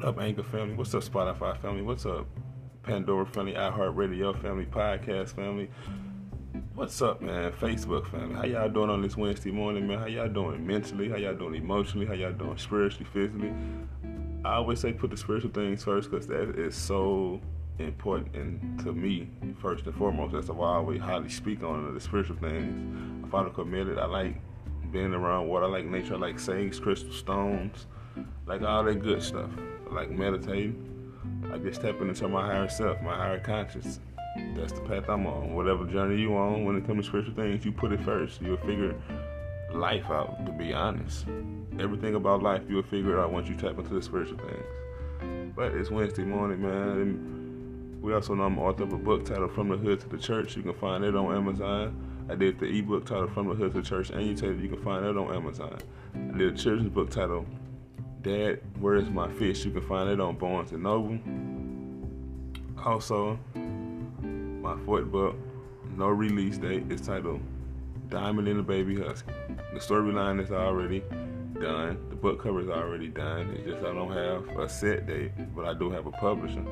What up, Anchor family? What's up, Spotify family? What's up, Pandora family, iHeartRadio family, podcast family? What's up, man? Facebook family. How y'all doing on this Wednesday morning, man? How y'all doing mentally? How y'all doing emotionally? How y'all doing spiritually, physically? I always say put the spiritual things first because that is so important and to me first and foremost. That's why I always highly speak on the spiritual things. I finally committed. I like being around water. I like nature. I like sage, crystal stones, like all that good stuff like meditating. I just stepping into my higher self, my higher conscious. That's the path I'm on. Whatever journey you on, when it comes to spiritual things, you put it first. You'll figure life out, to be honest. Everything about life you'll figure it out once you tap into the spiritual things. But it's Wednesday morning, man. And we also know I'm author of a book titled From the Hood to the Church. You can find it on Amazon. I did the ebook titled From the Hood to the Church and you You can find it on Amazon. I did a children's book titled Dad, Where's My Fish? You can find it on Barnes and Noble. Also, my fourth book, no release date, is titled Diamond in the Baby Husky. The storyline is already done. The book cover is already done. It's just I don't have a set date, but I do have a publisher.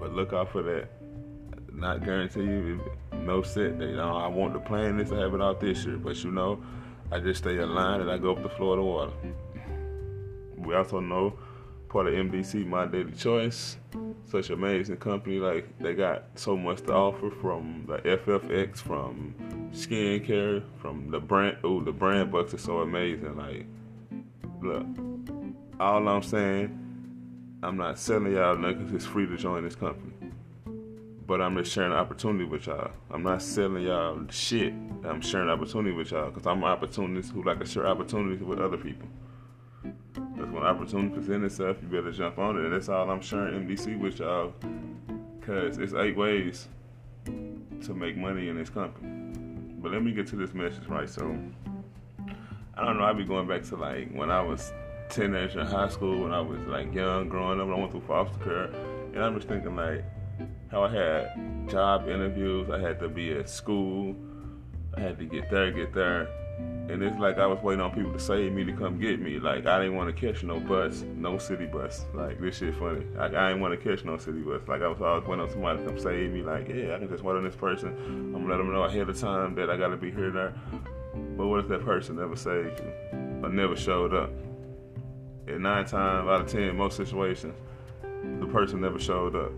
But look out for that. Not guarantee you no set date. I want to plan this to have it out this year, but you know, I just stay aligned and I go up the Florida water. We also know part of MDC, My Daily Choice, such amazing company. Like they got so much to offer from the FFX, from skincare, from the brand. Oh, the brand bucks are so amazing. Like, look, all I'm saying, I'm not selling y'all nothing because it's free to join this company. But I'm just sharing an opportunity with y'all. I'm not selling y'all shit. I'm sharing opportunity with y'all because I'm an opportunist who like to share opportunities with other people when opportunity presents itself, you better jump on it. And that's all I'm sharing MDC with y'all. Cause it's eight ways to make money in this company. But let me get to this message right. So I don't know, I be going back to like when I was teenager in high school, when I was like young, growing up, when I went through foster care. And I'm just thinking like how I had job interviews, I had to be at school, I had to get there, get there and it's like I was waiting on people to save me to come get me. Like I didn't want to catch no bus, no city bus. Like this shit funny. Like I didn't want to catch no city bus. Like I was always waiting on somebody to come save me. Like yeah, I can just wait on this person. I'm gonna let them know ahead of time that I gotta be here there. But what if that person never saved you or never showed up? At nine times out of ten, most situations, the person never showed up.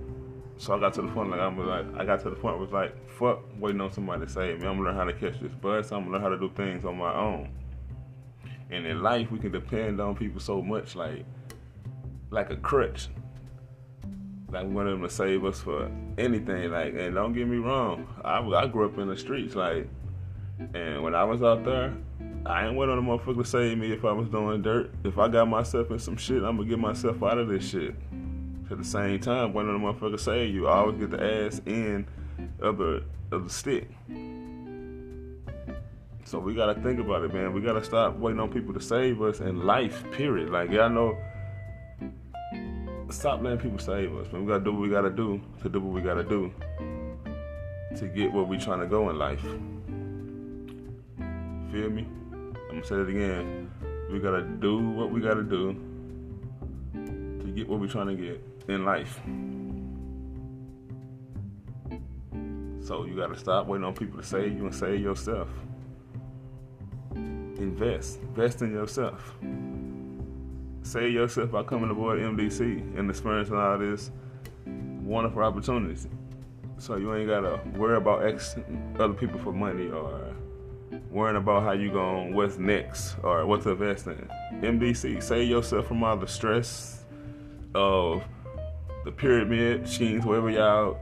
So I got to the point like I'm like I got to the point it's like fuck waiting on somebody to save me. I'm gonna learn how to catch this bus. I'm gonna learn how to do things on my own. And in life, we can depend on people so much, like like a crutch. Like we want them to save us for anything. Like, and don't get me wrong, I I grew up in the streets, like, and when I was out there, I ain't waiting on a motherfucker to save me if I was doing dirt. If I got myself in some shit, I'm gonna get myself out of this shit. At the same time, one of the motherfuckers say you always get the ass end of the of the stick. So we gotta think about it, man. We gotta stop waiting on people to save us in life, period. Like y'all know stop letting people save us, man. We gotta do what we gotta do to do what we gotta do to get where we trying to go in life. Feel me? I'm gonna say it again. We gotta do what we gotta do to get what we trying to get in life. So you got to stop waiting on people to save you and save yourself. Invest. Invest in yourself. Save yourself by coming aboard MDC and experiencing all this wonderful opportunities. So you ain't gotta worry about X other people for money or worrying about how you going what's next or what to invest in. MDC, save yourself from all the stress of the pyramid schemes, whatever y'all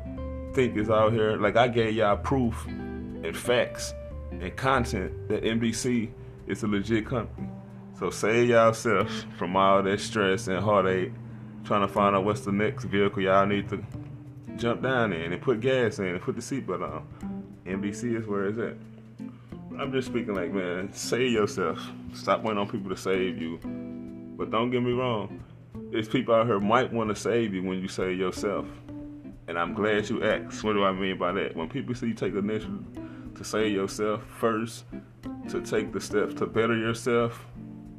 think is out here. Like I gave y'all proof and facts and content that MDC is a legit company. So save yourself from all that stress and heartache trying to find out what's the next vehicle y'all need to jump down in and put gas in and put the seatbelt on. MDC is where it's at. I'm just speaking like, man, save yourself. Stop waiting on people to save you. But don't get me wrong, there's people out here might want to save you when you save yourself. And I'm glad you asked. What do I mean by that? When people see you take the initiative to save yourself first, to take the steps to better yourself,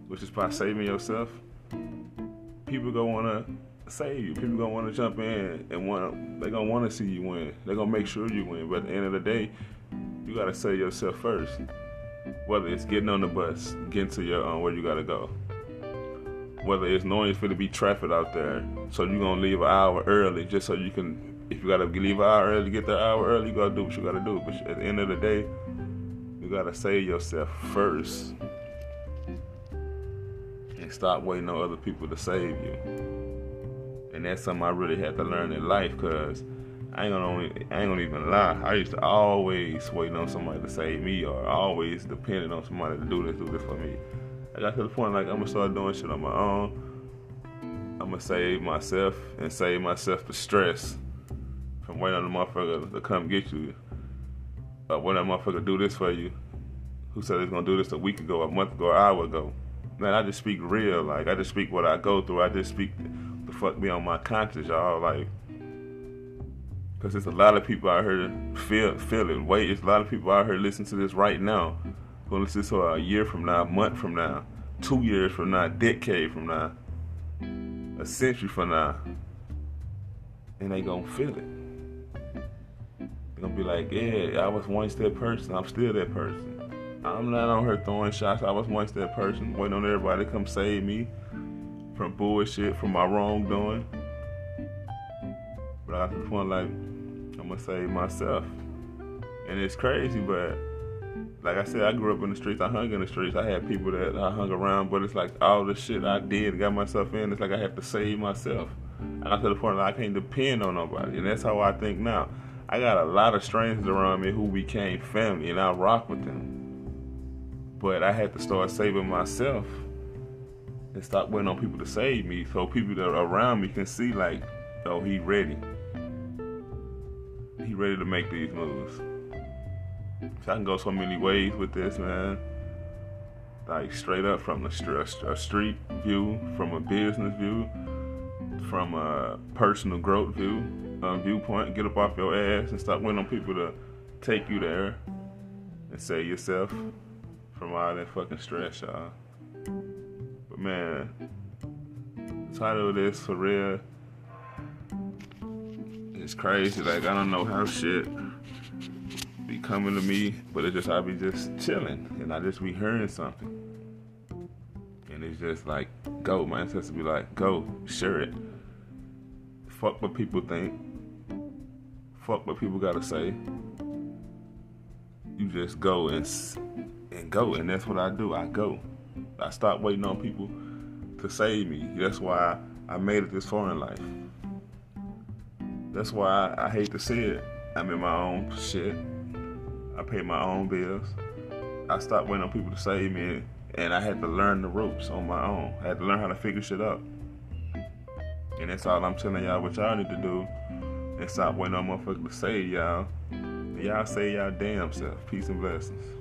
which is by saving yourself, people gonna wanna save you. People gonna wanna jump in and want they gonna wanna see you win. They're gonna make sure you win. But at the end of the day, you gotta save yourself first. Whether it's getting on the bus, getting to your um, where you gotta go. Whether it's knowing it's gonna be traffic out there, so you're gonna leave an hour early just so you can. If you gotta leave an hour early, get there hour early, you gotta do what you gotta do. But at the end of the day, you gotta save yourself first and stop waiting on other people to save you. And that's something I really had to learn in life because I ain't gonna I ain't gonna even lie. I used to always wait on somebody to save me or always depending on somebody to do this, do this for me. I got to the point like I'm gonna start doing shit on my own. I'm gonna save myself and save myself the stress from waiting on the motherfucker to come get you. Uh, when that motherfucker do this for you, who said he's gonna do this a week ago, a month ago, an hour ago? Man, I just speak real. Like I just speak what I go through. I just speak the fuck me on my conscience, y'all. Like, cause there's a lot of people out here feel feel it. Wait, there's a lot of people out here listening to this right now. Gonna listen to a year from now, a month from now, two years from now, a decade from now, a century from now, and they gonna feel it. They're gonna be like, yeah, I was once that person. I'm still that person. I'm not on her throwing shots. I was once that person, waiting on everybody to come save me from bullshit, from my wrongdoing. But I got point like I'm gonna save myself, and it's crazy, but like I said, I grew up in the streets. I hung in the streets. I had people that I hung around, but it's like all the shit I did, got myself in. It's like I have to save myself. I got to the point that I can't depend on nobody, and that's how I think now. I got a lot of strangers around me who became family, and I rock with them. But I had to start saving myself and stop waiting on people to save me so people that are around me can see like, oh, he ready. He ready to make these moves. I can go so many ways with this, man. Like straight up from the st- a street view, from a business view, from a personal growth view, um, viewpoint. Get up off your ass and stop waiting on people to take you there and say yourself from all that fucking stress, y'all. But man, the title of this for real is crazy. Like I don't know how shit coming to me, but it just I be just chilling and I just be hearing something. And it's just like, go. My ancestors be like, go, share it. Fuck what people think. Fuck what people gotta say. You just go and and go. And that's what I do. I go. I stop waiting on people to save me. That's why I made it this far in life. That's why I, I hate to see it. I'm in my own shit. Pay my own bills. I stopped waiting on people to save me, and I had to learn the ropes on my own. I had to learn how to figure shit out. And that's all I'm telling y'all what y'all need to do. And stop waiting on motherfuckers to save y'all. Y'all save y'all damn self. Peace and blessings.